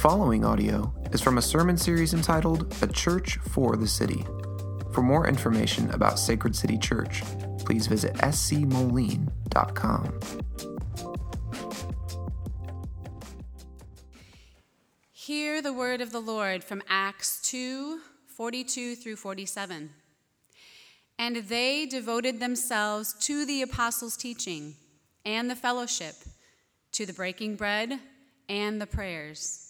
following audio is from a sermon series entitled A Church for the City. For more information about Sacred City Church, please visit scmoline.com. Hear the word of the Lord from Acts 2 42 through 47. And they devoted themselves to the apostles' teaching and the fellowship, to the breaking bread and the prayers.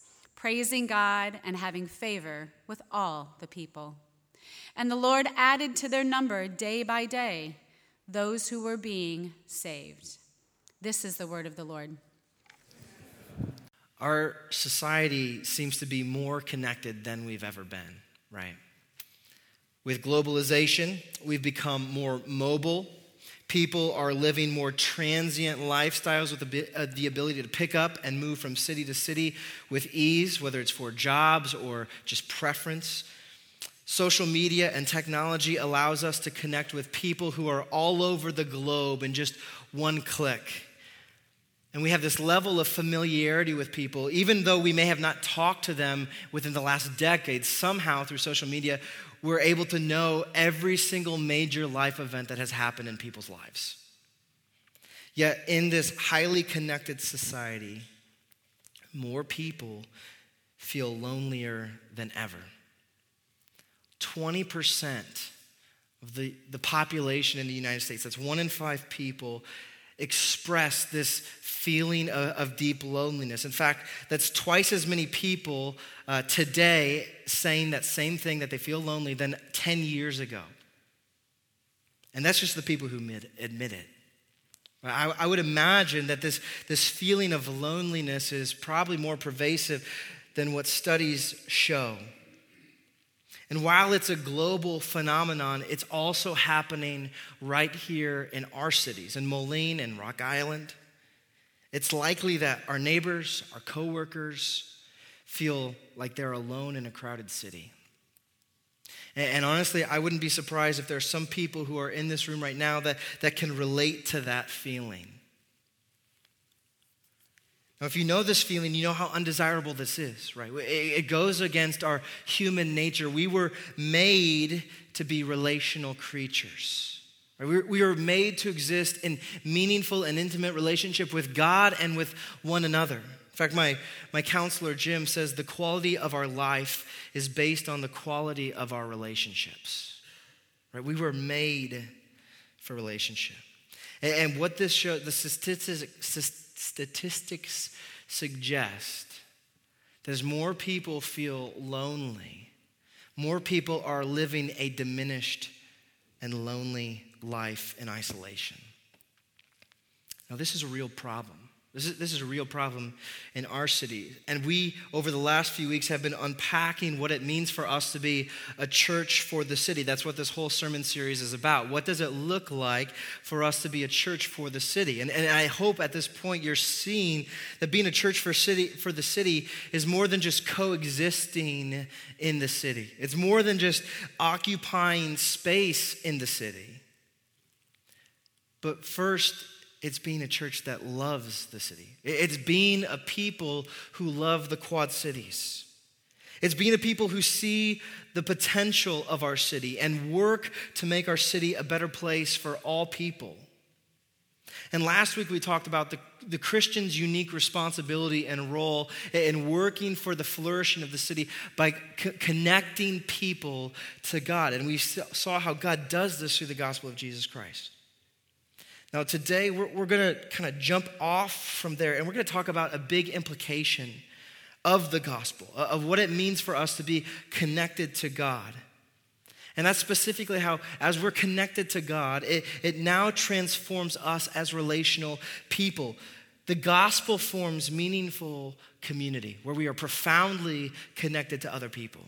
praising God and having favor with all the people. And the Lord added to their number day by day those who were being saved. This is the word of the Lord. Our society seems to be more connected than we've ever been, right? With globalization, we've become more mobile. People are living more transient lifestyles with the, uh, ability to pick up and move from city to city with ease, whether it's for jobs or just preference. Social media and technology allows us to connect with people who are all over the globe in just one click. And we have this level of familiarity with people, even though we may have not talked to them within the last decade, somehow through social media, we're able to know every single major life event that has happened in people's lives. Yet, in this highly connected society, more people feel lonelier than ever. 20% of the, the population in the United States, that's one in five people, express this feeling of, of, deep loneliness. In fact, that's twice as many people uh, today saying that same thing that they feel lonely than 10 years ago. And that's just the people who admit, admit it. I, I would imagine that this, this feeling of loneliness is probably more pervasive than what studies show. And while it's a global phenomenon, it's also happening right here in our cities, in Moline and Rock Island. It's likely that our neighbors, our coworkers, feel like they're alone in a crowded city. And, honestly, I wouldn't be surprised if there are some people who are in this room right now that, that can relate to that feeling. Now, if you know this feeling, you know how undesirable this is, right? It goes against our human nature. We were made to be relational creatures. Right? We were made to exist in meaningful and intimate relationship with God and with one another. In fact, my, my counselor, Jim, says the quality of our life is based on the quality of our relationships. Right? We were made for relationship. And, and what this shows, the statistics, statistics suggest that as more people feel lonely, more people are living a diminished and lonely life in isolation. Now, this is a real problem. This is, this is a real problem in our city. And we, over the last few weeks, have been unpacking what it means for us to be a church for the city. That's what this whole sermon series is about. What does it look like for us to be a church for the city? And, and I hope at this point you're seeing that being a church for, city, for the city is more than just coexisting in the city, it's more than just occupying space in the city. But first, it's being a church that loves the city. It's being a people who love the Quad Cities. It's being a people who see the potential of our city and work to make our city a better place for all people. And last week we talked about the, the Christian's unique responsibility and role in working for the flourishing of the city by connecting people to God. And we saw how God does this through the gospel of Jesus Christ. Now, today we're, we're going to kind of jump off from there and we're going to talk about a big implication of the gospel, of what it means for us to be connected to God. And that's specifically how, as we're connected to God, it, it now transforms us as relational people. The gospel forms meaningful community where we are profoundly connected to other people.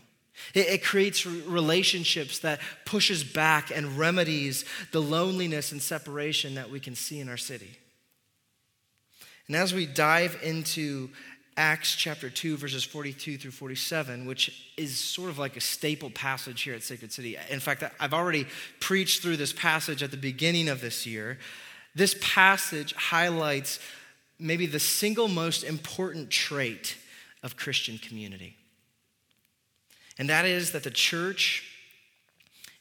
It, it, creates relationships that pushes back and remedies the loneliness and separation that we can see in our city. And as we dive into Acts chapter 2, verses 42 through 47, which is sort of like a staple passage here at Sacred City. In fact, I've already preached through this passage at the beginning of this year. This passage highlights maybe the single most important trait of Christian community. And that is that the church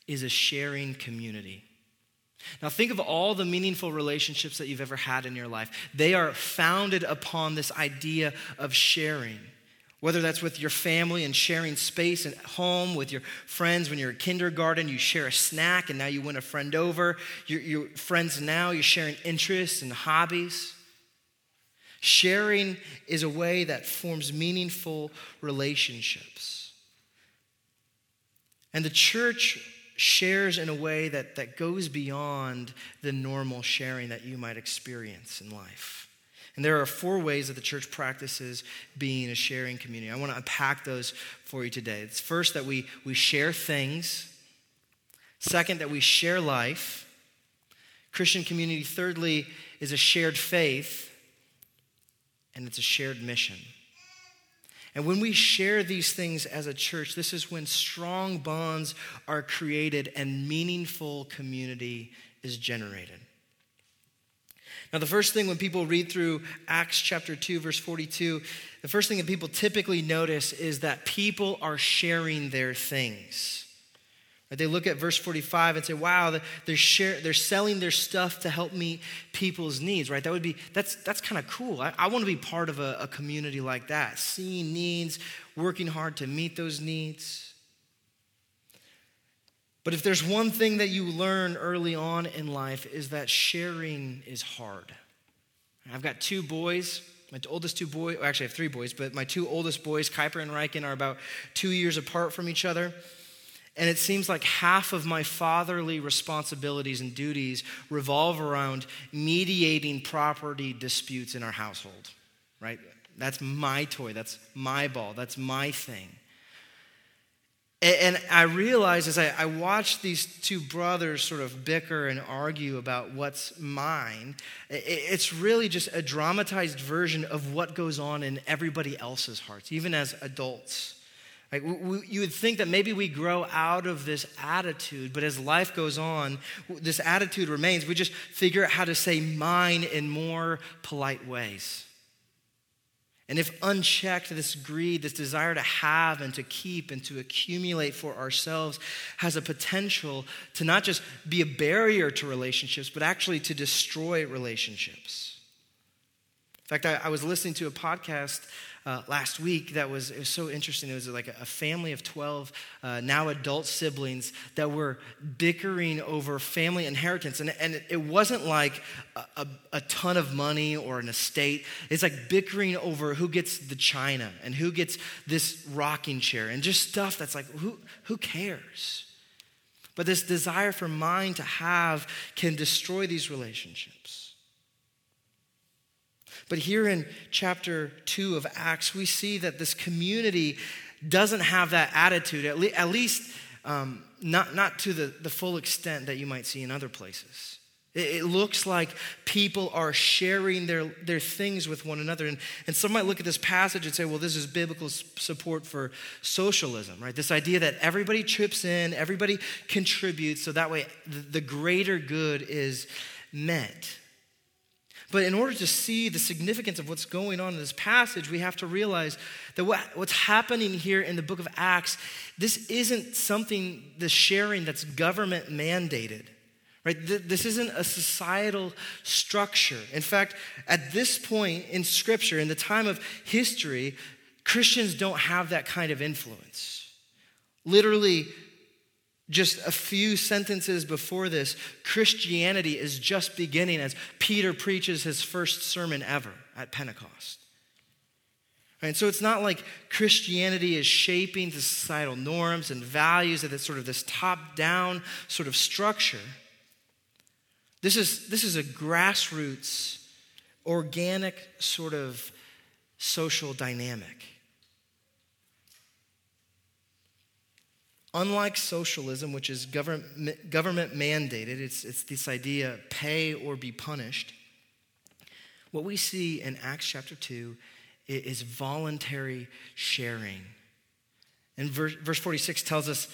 is a sharing community. Now, think of all the meaningful relationships that you've ever had in your life. They are founded upon this idea of sharing. Whether that's with your family and sharing space at home, with your friends when you're in kindergarten, you share a snack and now you win a friend over. Your, your friends now, you're sharing interests and hobbies. Sharing is a way that forms meaningful relationships. And the church shares in a way that, that goes beyond the normal sharing that you might experience in life. And there are four ways that the church practices being a sharing community. I want to unpack those for you today. It's first that we, we share things, second, that we share life. Christian community, thirdly, is a shared faith, and it's a shared mission. And when we share these things as a church, this is when strong bonds are created and meaningful community is generated. Now, the first thing when people read through Acts chapter 2, verse 42, the first thing that people typically notice is that people are sharing their things. They look at verse 45 and say, wow, they're, share, they're selling their stuff to help meet people's needs, right? That would be, that's, that's kind of cool. I, I want to be part of a, a community like that, seeing needs, working hard to meet those needs. But if there's one thing that you learn early on in life is that sharing is hard. I've got two boys. My oldest two boys, actually I have three boys, but my two oldest boys, Kuiper and Riken, are about two years apart from each other. And it seems like half of my fatherly responsibilities and duties revolve around mediating property disputes in our household, right? That's my toy. That's my ball. That's my thing. And I realize as I, watch these two brothers sort of bicker and argue about what's mine, it's really just a dramatized version of what goes on in everybody else's hearts, even as adults. Like we, you would think that maybe we grow out of this attitude, but as life goes on, this attitude remains. We just figure out how to say mine in more polite ways. And if unchecked, this greed, this desire to have and to keep and to accumulate for ourselves has a potential to not just be a barrier to relationships, but actually to destroy relationships. In fact, I, I was listening to a podcast uh, last week that was, was so interesting. It was like a, family of 12 uh, now adult siblings that were bickering over family inheritance. And, and it wasn't like a, a, a ton of money or an estate, it's like bickering over who gets the china and who gets this rocking chair and just stuff that's like, who, who cares? But this desire for mine to have can destroy these relationships. But here in chapter 2 of Acts, we see that this community doesn't have that attitude, at, le- at least um, not, not to the, the full extent that you might see in other places. It, looks like people are sharing their, their things with one another. And, and some might look at this passage and say, well, this is biblical support for socialism, right? This idea that everybody chips in, everybody contributes, so that way the greater good is met. But in order to see the significance of what's going on in this passage, we have to realize that what, what's happening here in the book of Acts, this isn't something, the sharing that's government mandated. Right? This isn't a societal structure. In fact, at this point in Scripture, in the time of history, Christians don't have that kind of influence. Literally, just a few sentences before this, Christianity is just beginning as Peter preaches his first sermon ever at Pentecost. And so it's not like Christianity is shaping the societal norms and values of this sort of this top-down sort of structure. This is, this is a grassroots organic sort of social dynamic. Unlike socialism, which is government, government mandated, it's, it's this idea pay or be punished. What we see in Acts chapter 2 is voluntary sharing. And verse, verse 46 tells us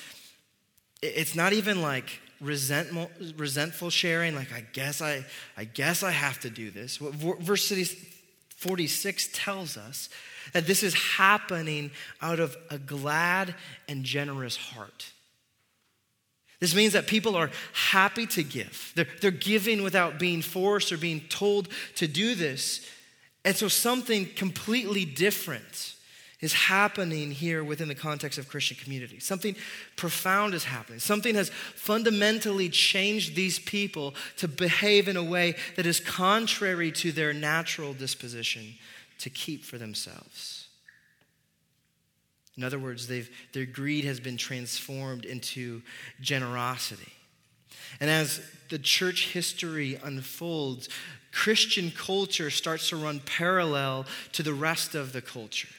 it's not even like resentful, resentful sharing, like I guess I, I guess I have to do this. Verse 46 tells us that this is happening out of a glad and generous heart. This means that people are happy to give. They're, they're giving without being forced or being told to do this. And so something completely different is happening here within the context of Christian community. Something profound is happening. Something has fundamentally changed these people to behave in a way that is contrary to their natural disposition to keep for themselves. In other words, their greed has been transformed into generosity. And as the church history unfolds, Christian culture starts to run parallel to the rest of the culture.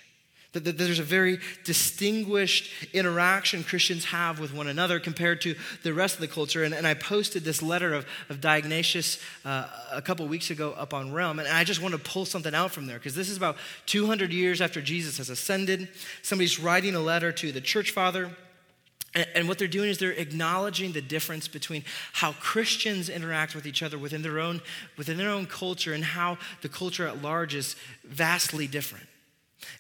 That there's a very distinguished interaction Christians have with one another compared to the rest of the culture. And, and I posted this letter of, of Diognetus uh, a couple weeks ago up on Realm. And I just want to pull something out from there because this is about 200 years after Jesus has ascended. Somebody's writing a letter to the church father. And, and what they're doing is they're acknowledging the difference between how Christians interact with each other within their own, within their own culture and how the culture at large is vastly different.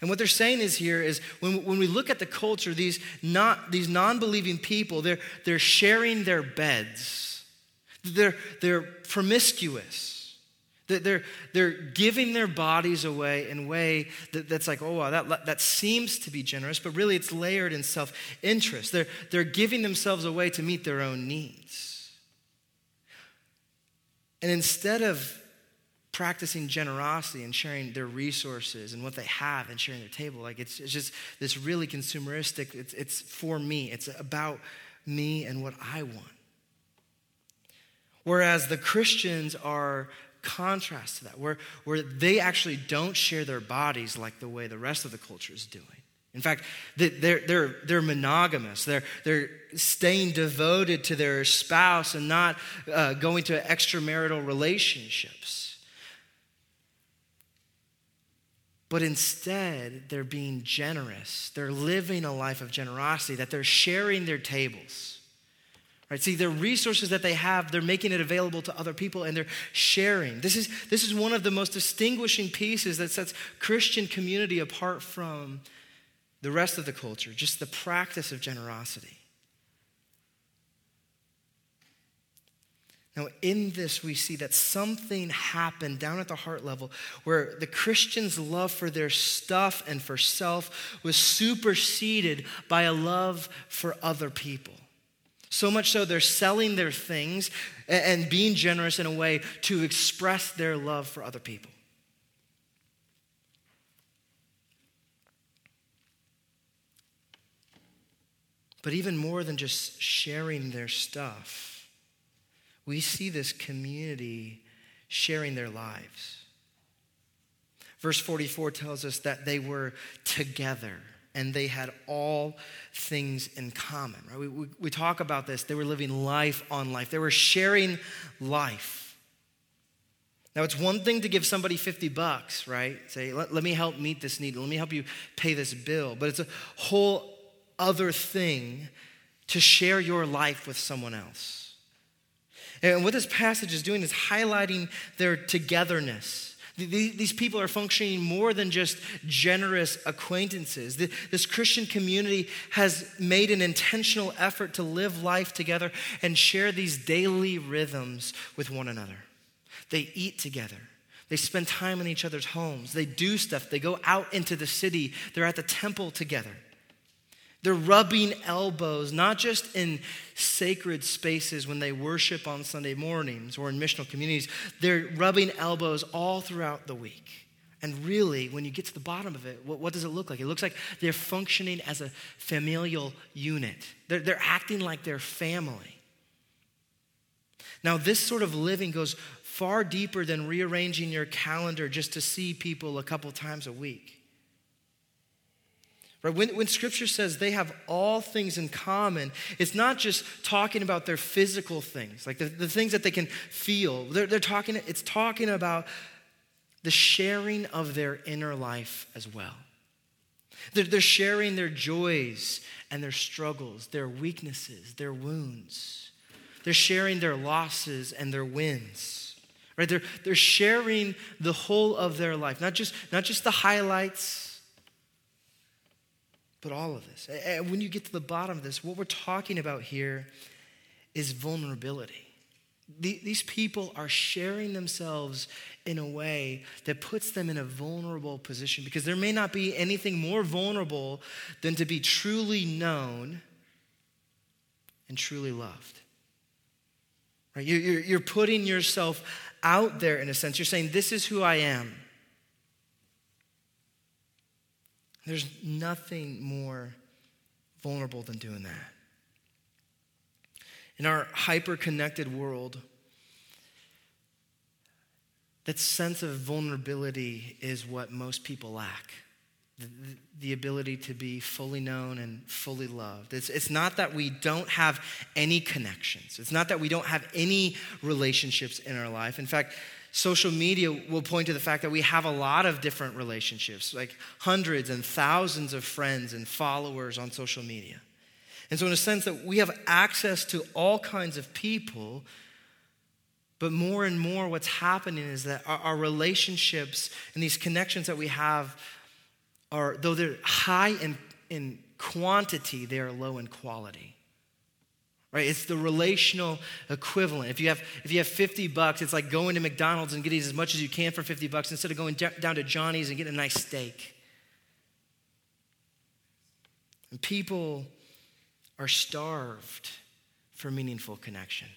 And what they're saying is here is when, when we look at the culture, these, not, these non-believing people, they're, they're sharing their beds. They're, they're promiscuous. They're, they're giving their bodies away in a way that, that's like, oh, wow, that, that seems to be generous, but really it's layered in self interest. They're, they're giving themselves away to meet their own needs. And instead of practicing generosity and sharing their resources and what they have and sharing their table. Like it's, it's just this really consumeristic, it's, it's for me, it's about me and what I want. Whereas the Christians are contrast to that, where, where they actually don't share their bodies like the way the rest of the culture is doing. In fact, they're, they're, they're monogamous. They're, they're staying devoted to their spouse and not uh, going to extramarital relationships. But instead, they're being generous. They're living a life of generosity, that they're sharing their tables. Right? See, the resources that they have, they're making it available to other people and they're sharing. This is, this is one of the most distinguishing pieces that sets Christian community apart from the rest of the culture, just the practice of generosity. Now, in this, we see that something happened down at the heart level where the Christians' love for their stuff and for self was superseded by a love for other people. So much so, they're selling their things and being generous in a way to express their love for other people. But even more than just sharing their stuff, we see this community sharing their lives. Verse 44 tells us that they were together and they had all things in common. Right? We, we, we, talk about this. They were living life on life, they were sharing life. Now, it's one thing to give somebody 50 bucks, right? Say, let, let me help meet this need, let me help you pay this bill. But it's a whole other thing to share your life with someone else. And what this passage is doing is highlighting their togetherness. These people are functioning more than just generous acquaintances. This Christian community has made an intentional effort to live life together and share these daily rhythms with one another. They eat together. They spend time in each other's homes. They do stuff. They go out into the city. They're at the temple together. They're rubbing elbows, not just in sacred spaces when they worship on Sunday mornings or in missional communities. They're rubbing elbows all throughout the week. And really, when you get to the bottom of it, what, what, does it look like? It looks like they're functioning as a familial unit, they're, they're acting like they're family. Now, this sort of living goes far deeper than rearranging your calendar just to see people a couple times a week. Right? When, when scripture says they have all things in common, it's not just talking about their physical things, like the, the things that they can feel. They're, they're talking, it's talking about the sharing of their inner life as well. They're, they're sharing their joys and their struggles, their weaknesses, their wounds. They're sharing their losses and their wins. Right? They're, they're sharing the whole of their life, not just, not just the highlights, but all of this. And when you get to the bottom of this, what we're talking about here is vulnerability. These people are sharing themselves in a way that puts them in a vulnerable position because there may not be anything more vulnerable than to be truly known and truly loved. Right? You're putting yourself out there in a sense. You're saying, This is who I am. There's nothing more vulnerable than doing that. In our hyper connected world, that sense of vulnerability is what most people lack. The, the, ability to be fully known and fully loved. It's, it's not that we don't have any connections. It's not that we don't have any relationships in our life. In fact, social media will point to the fact that we have a lot of different relationships, like hundreds and thousands of friends and followers on social media. And so, in a sense, that we have access to all kinds of people, but more and more, what's happening is that our, our relationships and these connections that we have are, though they're high in, in quantity, they are low in quality right? It's the relational equivalent. If you have if you have 50 bucks it's like going to mcdonald's and getting as much as you can for 50 bucks instead of going down to johnny's and getting a nice steak. And people are starved for meaningful connection.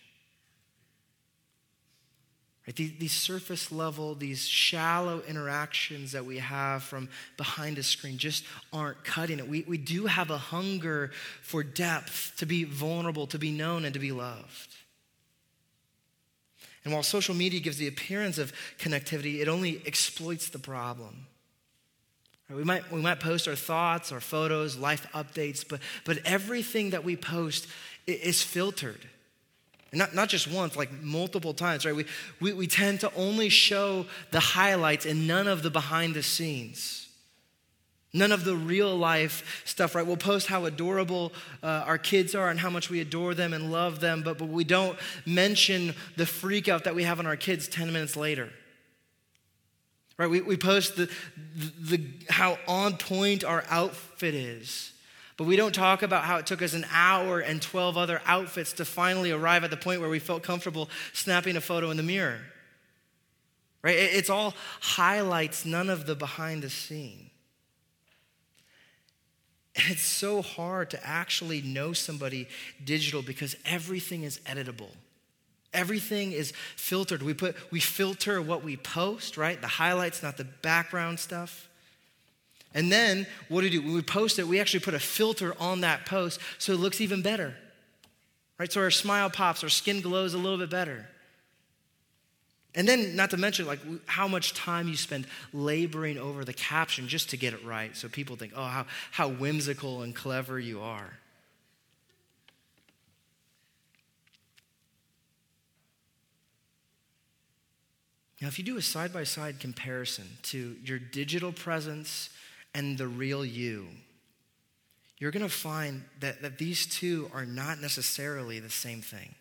Right? These, these, surface level, these shallow interactions that we have from behind a screen just aren't cutting it. We, we do have a hunger for depth, to be vulnerable, to be known, and to be loved. And while social media gives the appearance of connectivity, it only exploits the problem. We might, we might post our thoughts, our photos, life updates, but, but everything that we post is filtered. And not, not just once, like multiple times, right? We, we, we tend to only show the highlights and none of the behind the scenes. None of the real life stuff, right? We'll post how adorable uh, our kids are and how much we adore them and love them, but, but we don't mention the freak out that we have on our kids 10 minutes later. Right? We, we post the, the, the, how on point our outfit is. But we don't talk about how it took us an hour and 12 other outfits to finally arrive at the point where we felt comfortable snapping a photo in the mirror. Right? It's all highlights, none of the behind the scene. And it's so hard to actually know somebody digital because everything is editable. Everything is filtered. We put we filter what we post, right? The highlights, not the background stuff. And then what do we do? When we post it, we actually put a filter on that post so it looks even better. Right? So our smile pops, our skin glows a little bit better. And then, not to mention, like how much time you spend laboring over the caption just to get it right, so people think, "Oh, how how whimsical and clever you are." Now, if you do a side by side comparison to your digital presence and the real you, you're going to find that, that these two are not necessarily the same thing.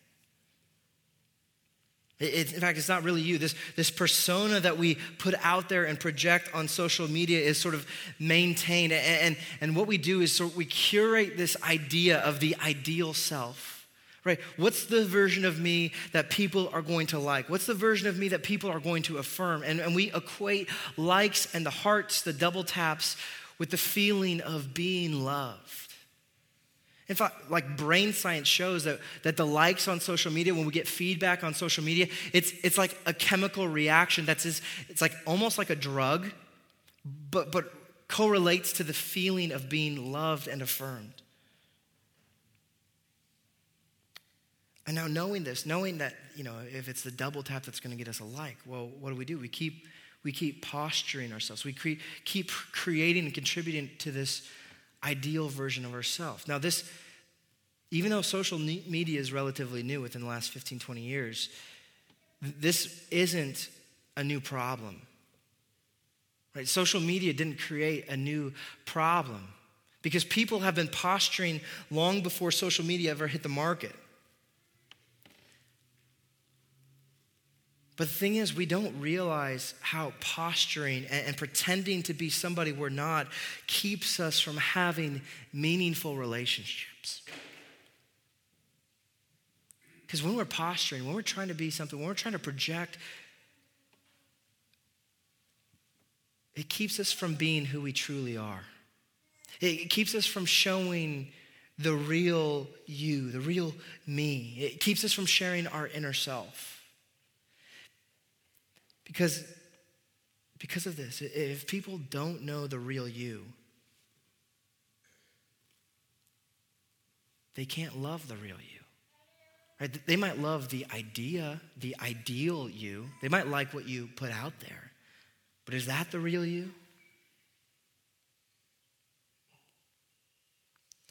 It, in fact, it's not really you. This, this persona that we put out there and project on social media is sort of maintained. And, and, and what we do is sort of we curate this idea of the ideal self right? What's the version of me that people are going to like? What's the version of me that people are going to affirm? And, and we equate likes and the hearts, the double taps, with the feeling of being loved. In fact, like brain science shows that, that the likes on social media, when we get feedback on social media, it's, it's like a chemical reaction that's is it's like almost like a drug, but, but correlates to the feeling of being loved and affirmed. And now knowing this, knowing that, you know, if it's the double tap that's going to get us a like, well, what do we do? We keep we keep posturing ourselves. We cre- keep creating and contributing to this ideal version of ourselves. Now, this, even though social media is relatively new within the last 15, 20 years, this isn't a new problem. Right? Social media didn't create a new problem because people have been posturing long before social media ever hit the market. But the thing is, we don't realize how posturing and, and, pretending to be somebody we're not keeps us from having meaningful relationships. Because when we're posturing, when we're trying to be something, when we're trying to project, it keeps us from being who we truly are. It keeps us from showing the real you, the real me. It keeps us from sharing our inner self. Because, because of this, if people don't know the real you, they can't love the real you. Right? They might love the idea, the ideal you. They might like what you put out there. But is that the real you?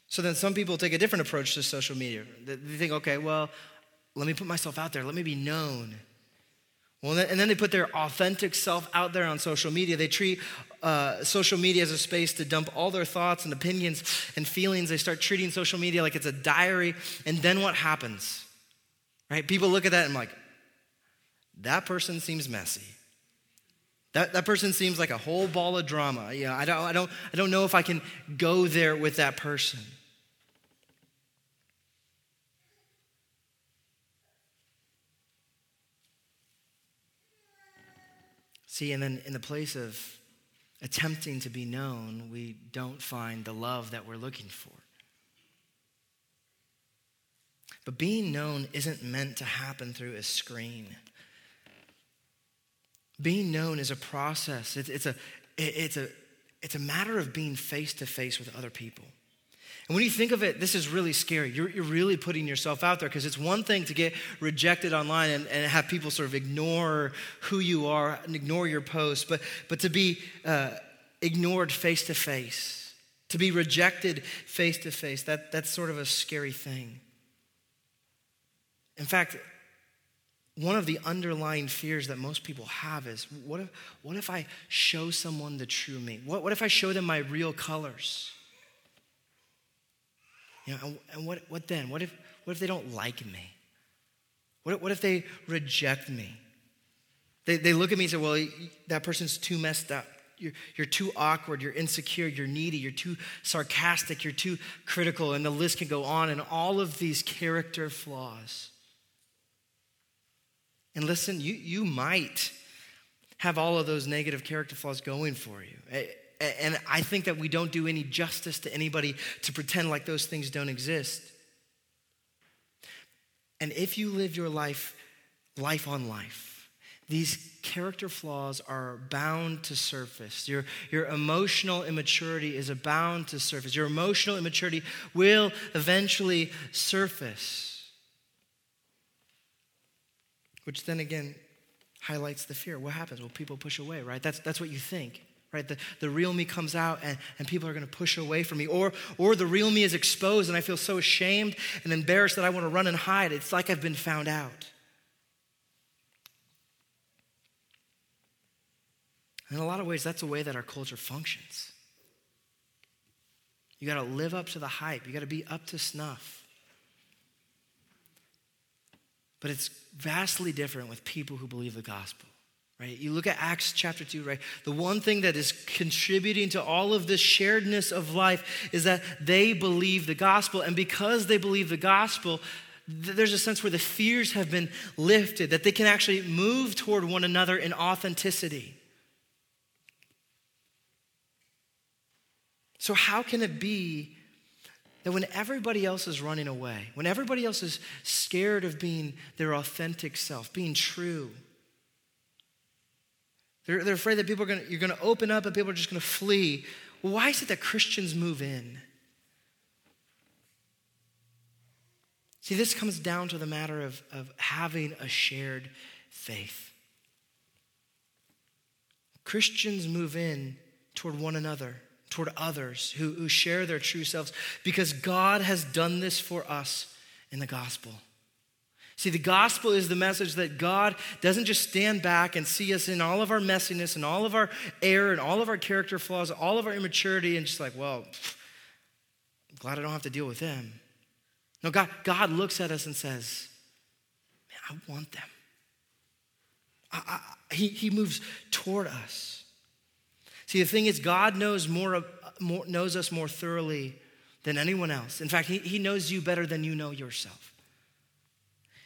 So then some people take a different approach to social media. They think, okay, well, let me put myself out there. Let me be known. Well, and then they put their authentic self out there on social media. They treat uh, social media as a space to dump all their thoughts and opinions and feelings. They start treating social media like it's a diary. And then what happens? Right? People look at that and like, that person seems messy. That, that person seems like a whole ball of drama. Yeah, I don't, I, don't, I don't know if I can go there with that person. See, and then in the place of attempting to be known, we don't find the love that we're looking for. But being known isn't meant to happen through a screen. Being known is a process, it's, it's, a, it's, a, it's a matter of being face to face with other people. And when you think of it, this is really scary. You're, you're really putting yourself out there because it's one thing to get rejected online and, and, have people sort of ignore who you are and ignore your posts, but, but to be uh, ignored face to face, to be rejected face to face, that's sort of a scary thing. In fact, one of the underlying fears that most people have is what if, what if I show someone the true me? What, what if I show them my real colors? You know, and, and what, what then? What if, what if they don't like me? What, what if they reject me? They, they look at me and say, well, that person's too messed up. You're, you're too awkward, you're insecure, you're needy, you're too sarcastic, you're too critical, and the list can go on, and all of these character flaws. And listen, you, you might have all of those negative character flaws going for you. Eh, And I think that we don't do any justice to anybody to pretend like those things don't exist. And if you live your life, life on life, these character flaws are bound to surface. Your, your emotional immaturity is bound to surface. Your emotional immaturity will eventually surface. Which then again highlights the fear. What happens? Well, people push away, right? That's, that's what you think right? The, the real me comes out and, and people are going to push away from me. Or or the real me is exposed and i feel so ashamed and embarrassed that i want to run and hide. It's like i've been found out. In a lot of ways that's the way that our culture functions. You got to live up to the hype. You got to be up to snuff. But it's vastly different with people who believe the gospel Right? You look at Acts chapter 2, right? The one thing that is contributing to all of this sharedness of life is that they believe the gospel. And because they believe the gospel, there's a sense where the fears have been lifted, that they can actually move toward one another in authenticity. So, how can it be that when everybody else is running away, when everybody else is scared of being their authentic self, being true, they're, they're afraid that people are to, you're going to open up and people are just going to flee. Well, why is it that Christians move in? See, this comes down to the matter of, of having a shared faith. Christians move in toward one another, toward others who, who share their true selves, because God has done this for us in the gospel. See, the gospel is the message that God doesn't just stand back and see us in all of our messiness and all of our error and all of our character flaws, all of our immaturity, and just like, well, I'm glad I don't have to deal with them. No, God, God looks at us and says, Man, I want them. I, I, he, he moves toward us. See, the thing is, God knows, more, more, knows us more thoroughly than anyone else. In fact, he, he knows you better than you know yourself.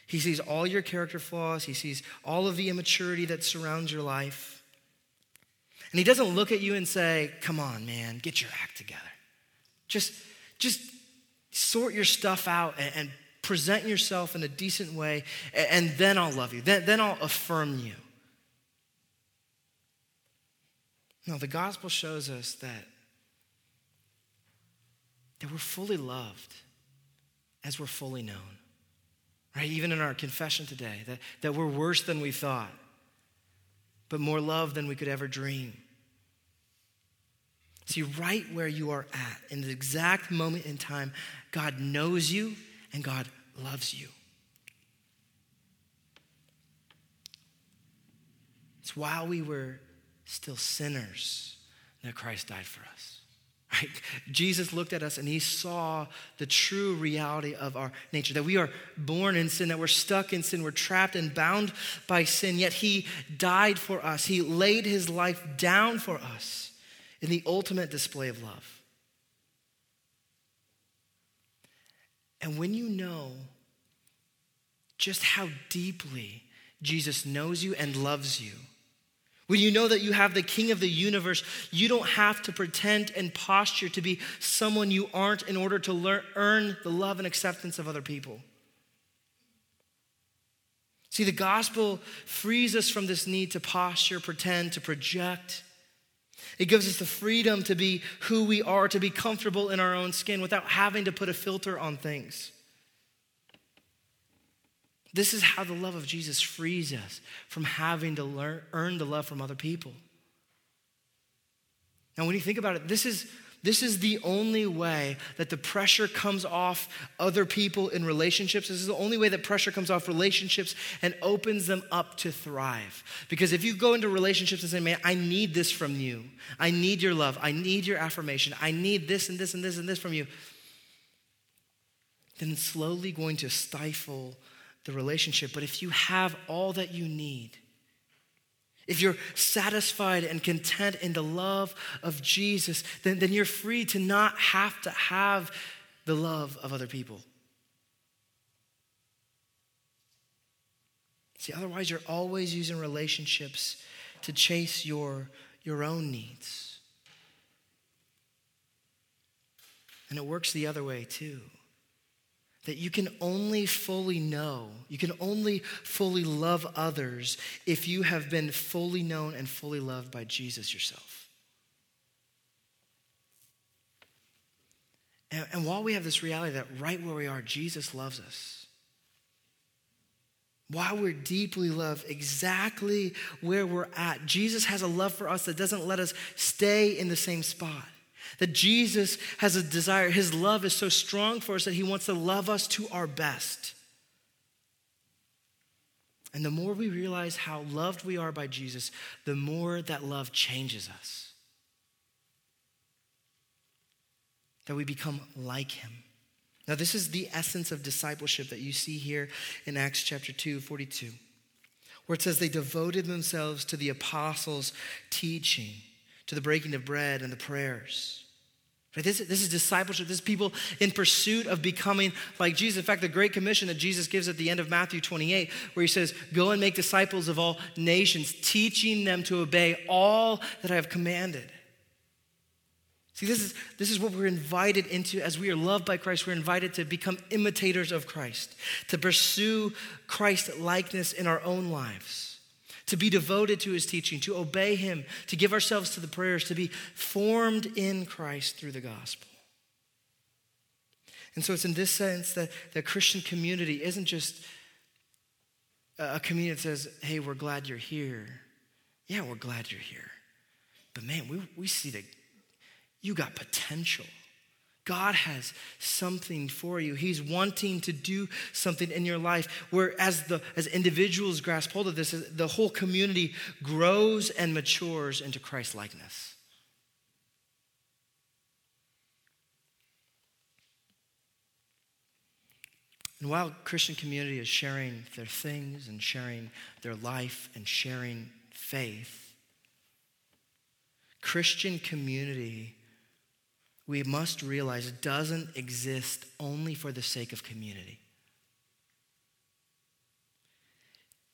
He sees all your character flaws, He sees all of the immaturity that surrounds your life. And He doesn't look at you and say, Come on, man, get your act together. Just, just sort your stuff out and, and present yourself in a decent way, and, and then I'll love you. Then, then I'll affirm you. No, the gospel shows us that, that we're fully loved as we're fully known. Right? Even in our confession today, that, that we're worse than we thought, but more love than we could ever dream. See, right where you are at, in the exact moment in time, God knows you and God loves you. It's while we were still sinners that Christ died for us. Right? Jesus looked at us and he saw the true reality of our nature that we are born in sin, that we're stuck in sin, we're trapped and bound by sin, yet he died for us. He laid his life down for us in the ultimate display of love. And when you know just how deeply Jesus knows you and loves you, when you know that you have the king of the universe, you don't have to pretend and posture to be someone you aren't in order to learn, earn the love and acceptance of other people. See, the gospel frees us from this need to posture, pretend, to project. It gives us the freedom to be who we are, to be comfortable in our own skin without having to put a filter on things. This is how the love of Jesus frees us from having to learn, earn the love from other people. Now, when you think about it, this is, this is the only way that the pressure comes off other people in relationships. This is the only way that pressure comes off relationships and opens them up to thrive. Because if you go into relationships and say, man, I need this from you, I need your love, I need your affirmation, I need this and this and this and this from you, then it's slowly going to stifle the relationship. But if you have all that you need, if you're satisfied and content in the love of Jesus, then, then you're free to not have to have the love of other people. See, otherwise, you're always using relationships to chase your, your own needs. And it works the other way, too that you can only fully know, you can only fully love others if you have been fully known and fully loved by Jesus yourself. And, and, while we have this reality that right where we are, Jesus loves us, while we're deeply loved exactly where we're at, Jesus has a love for us that doesn't let us stay in the same spot. That Jesus has a desire, his love is so strong for us that he wants to love us to our best. And the more we realize how loved we are by Jesus, the more that love changes us. That we become like him. Now, this is the essence of discipleship that you see here in Acts chapter 2, 42, where it says they devoted themselves to the apostles' teaching to the breaking of bread and the prayers. Right? This, this is discipleship. This is people in pursuit of becoming like Jesus. In fact, the Great Commission that Jesus gives at the end of Matthew 28, where he says, Go and make disciples of all nations, teaching them to obey all that I have commanded. See, this is, this is what we're invited into as we are loved by Christ. We're invited to become imitators of Christ, to pursue Christ likeness in our own lives to be devoted to his teaching, to obey him, to give ourselves to the prayers, to be formed in Christ through the gospel. And so it's in this sense that the Christian community isn't just a community that says, hey, we're glad you're here. Yeah, we're glad you're here. But man, we, we see that you got potential. God has something for you. He's wanting to do something in your life where as the as individuals grasp hold of this, the whole community grows and matures into Christ likeness. And while Christian community is sharing their things and sharing their life and sharing faith, Christian community, we must realize, it doesn't exist only for the sake of community.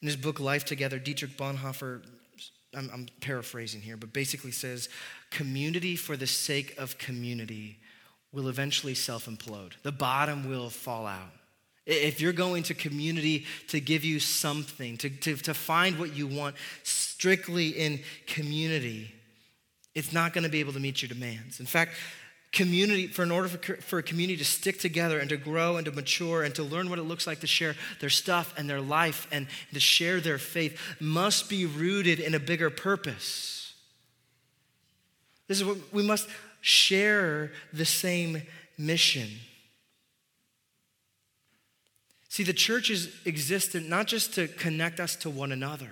In his book, Life Together, Dietrich Bonhoeffer, I'm, I'm paraphrasing here, but basically says community for the sake of community will eventually self implode. The bottom will fall out. If you're going to community to give you something, to, to, to find what you want strictly in community, it's not going to be able to meet your demands. In fact, community, for in order for, for a community to stick together and to grow and to mature and to learn what it looks like to share their stuff and their life and to share their faith, must be rooted in a bigger purpose. This is what we must share the same mission. See, the church is existent not just to connect us to one another,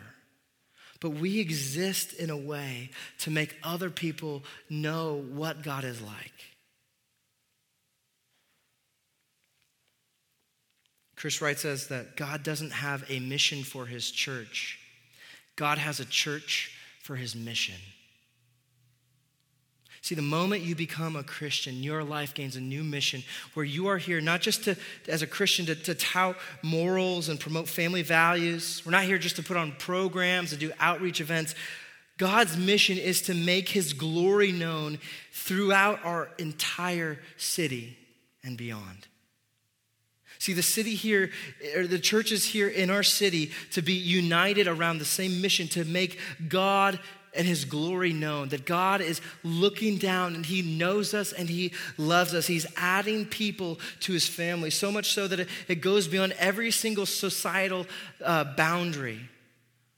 but we exist in a way to make other people know what God is like. Chris Wright says that God doesn't have a mission for his church, God has a church for his mission. See, the moment you become a Christian, your life gains a new mission where you are here not just to, as a Christian, to, to tout morals and promote family values. We're not here just to put on programs and do outreach events. God's mission is to make his glory known throughout our entire city and beyond. See, the city here, or the churches here in our city, to be united around the same mission to make God and his glory known. That God is looking down and he knows us and he loves us. He's adding people to his family, so much so that it, goes beyond every single societal uh, boundary.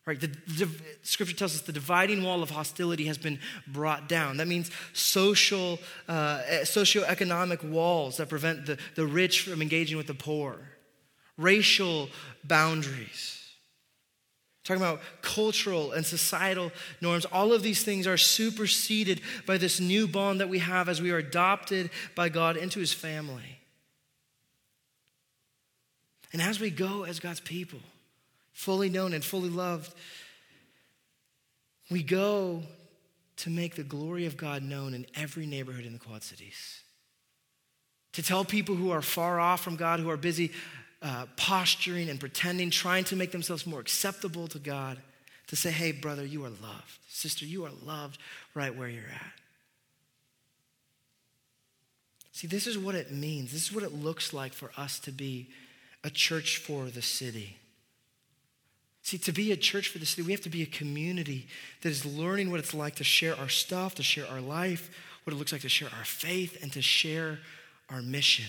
Right? The, the, scripture tells us the dividing wall of hostility has been brought down. That means social, uh, socioeconomic walls that prevent the, the rich from engaging with the poor, racial boundaries Talking about cultural and societal norms. All of these things are superseded by this new bond that we have as we are adopted by God into his family. And as we go as God's people, fully known and fully loved, we go to make the glory of God known in every neighborhood in the Quad Cities. To tell people who are far off from God, who are busy uh, posturing and pretending, trying to make themselves more acceptable to God, to say, hey, brother, you are loved. Sister, you are loved right where you're at. See, this is what it means. This is what it looks like for us to be a church for the city. See, to be a church for the city, we have to be a community that is learning what it's like to share our stuff, to share our life, what it looks like to share our faith, and to share our mission.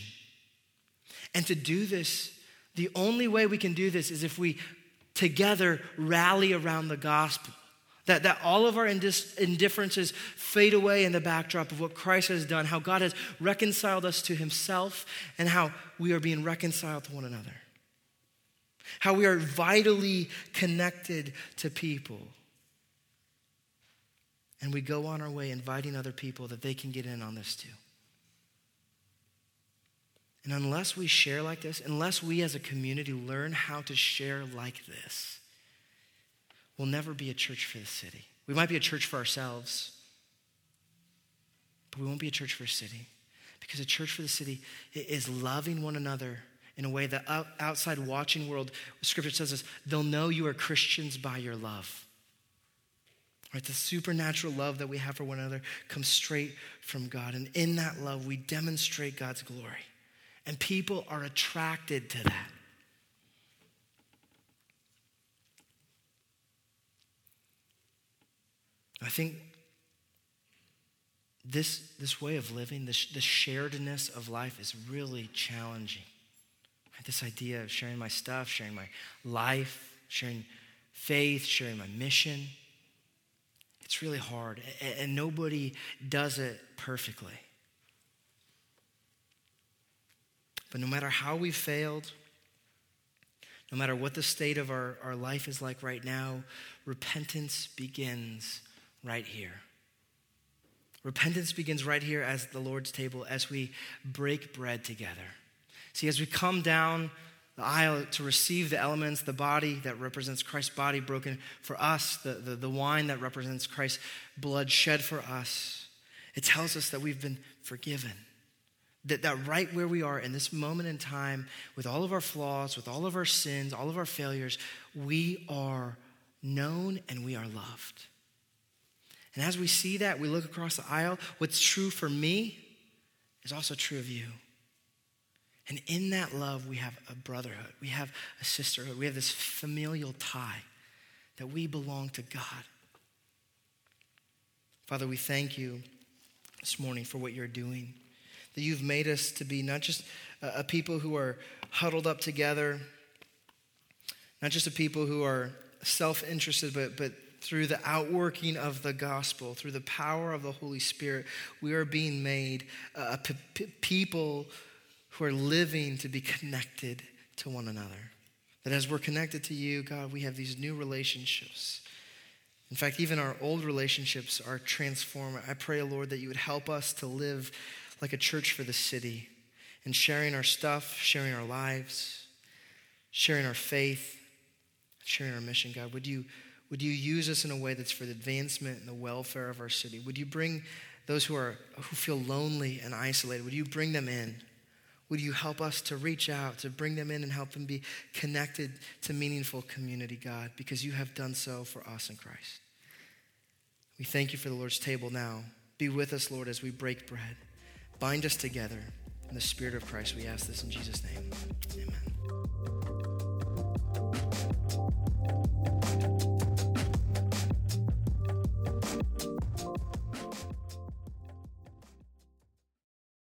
And to do this the only way we can do this is if we together rally around the gospel. That, that all of our indis- indifferences fade away in the backdrop of what Christ has done, how God has reconciled us to himself, and how we are being reconciled to one another. How we are vitally connected to people. And we go on our way inviting other people that they can get in on this too. And unless we share like this, unless we as a community learn how to share like this, we'll never be a church for the city. We might be a church for ourselves, but we won't be a church for a city. Because a church for the city is loving one another in a way that outside watching world, scripture says this, they'll know you are Christians by your love. Right? The supernatural love that we have for one another comes straight from God. And in that love, we demonstrate God's glory. And people are attracted to that. I think this, this way of living, this, the sharedness of life is really challenging. Right? This idea of sharing my stuff, sharing my life, sharing faith, sharing my mission. It's really hard, and, and nobody does it perfectly. But no matter how we failed, no matter what the state of our, our life is like right now, repentance begins right here. Repentance begins right here as the Lord's table, as we break bread together. See, as we come down the aisle to receive the elements, the body that represents Christ's body broken for us, the, the, the wine that represents Christ's blood shed for us, it tells us that we've been forgiven. That, that right where we are in this moment in time, with all of our flaws, with all of our sins, all of our failures, we are known and we are loved. And as we see that, we look across the aisle, what's true for me is also true of you. And in that love, we have a brotherhood, we have a sisterhood, we have this familial tie that we belong to God. Father, we thank you this morning for what you're doing. That you've made us to be not just a, people who are huddled up together, not just a people who are self interested, but, but through the outworking of the gospel, through the power of the Holy Spirit, we are being made a p- p- people who are living to be connected to one another. That as we're connected to you, God, we have these new relationships. In fact, even our old relationships are transformed. I pray, Lord, that you would help us to live like a church for the city and sharing our stuff, sharing our lives, sharing our faith, sharing our mission, God. Would you, would you use us in a way that's for the advancement and the welfare of our city? Would you bring those who, are, who feel lonely and isolated, would you bring them in? Would you help us to reach out, to bring them in and help them be connected to meaningful community, God, because you have done so for us in Christ. We thank you for the Lord's table now. Be with us, Lord, as we break bread. Bind us together in the Spirit of Christ. We ask this in Jesus' name. Amen.